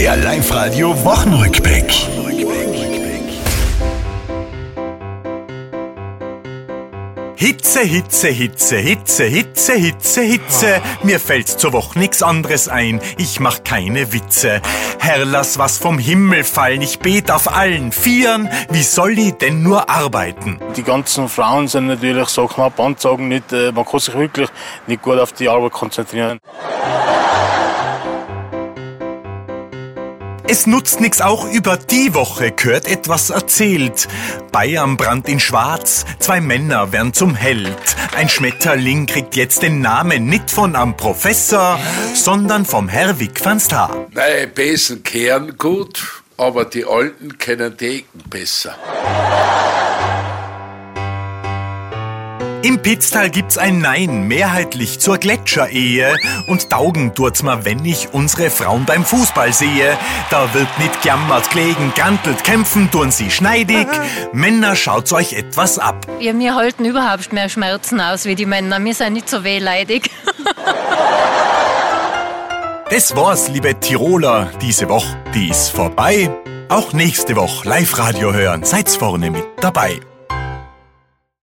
Der Live-Radio Wochenrückblick. Hitze, Hitze, Hitze, Hitze, Hitze, Hitze, Hitze. Mir fällt zur Woche nix anderes ein. Ich mach keine Witze. Herr, lass was vom Himmel fallen. Ich bet auf allen Vieren. Wie soll ich denn nur arbeiten? Die ganzen Frauen sind natürlich so knapp anzogen, man kann sich wirklich nicht gut auf die Arbeit konzentrieren. Es nutzt nix, auch über die Woche gehört etwas erzählt. Bayern brannt in Schwarz, zwei Männer werden zum Held. Ein Schmetterling kriegt jetzt den Namen nicht von am Professor, sondern vom Herwig van Star. Neue Besen kehren gut, aber die Alten kennen Deken besser. Im Pitztal gibt's ein Nein, mehrheitlich zur Gletscherehe. Und taugen tut's mir, wenn ich unsere Frauen beim Fußball sehe. Da wird nicht jammert, gelegen, gantelt, kämpfen, tun sie schneidig. Männer, schaut's euch etwas ab. Ja, wir halten überhaupt mehr Schmerzen aus wie die Männer. Wir sind nicht so wehleidig. Das war's, liebe Tiroler, diese Woche, die ist vorbei. Auch nächste Woche Live-Radio hören, seid's vorne mit dabei.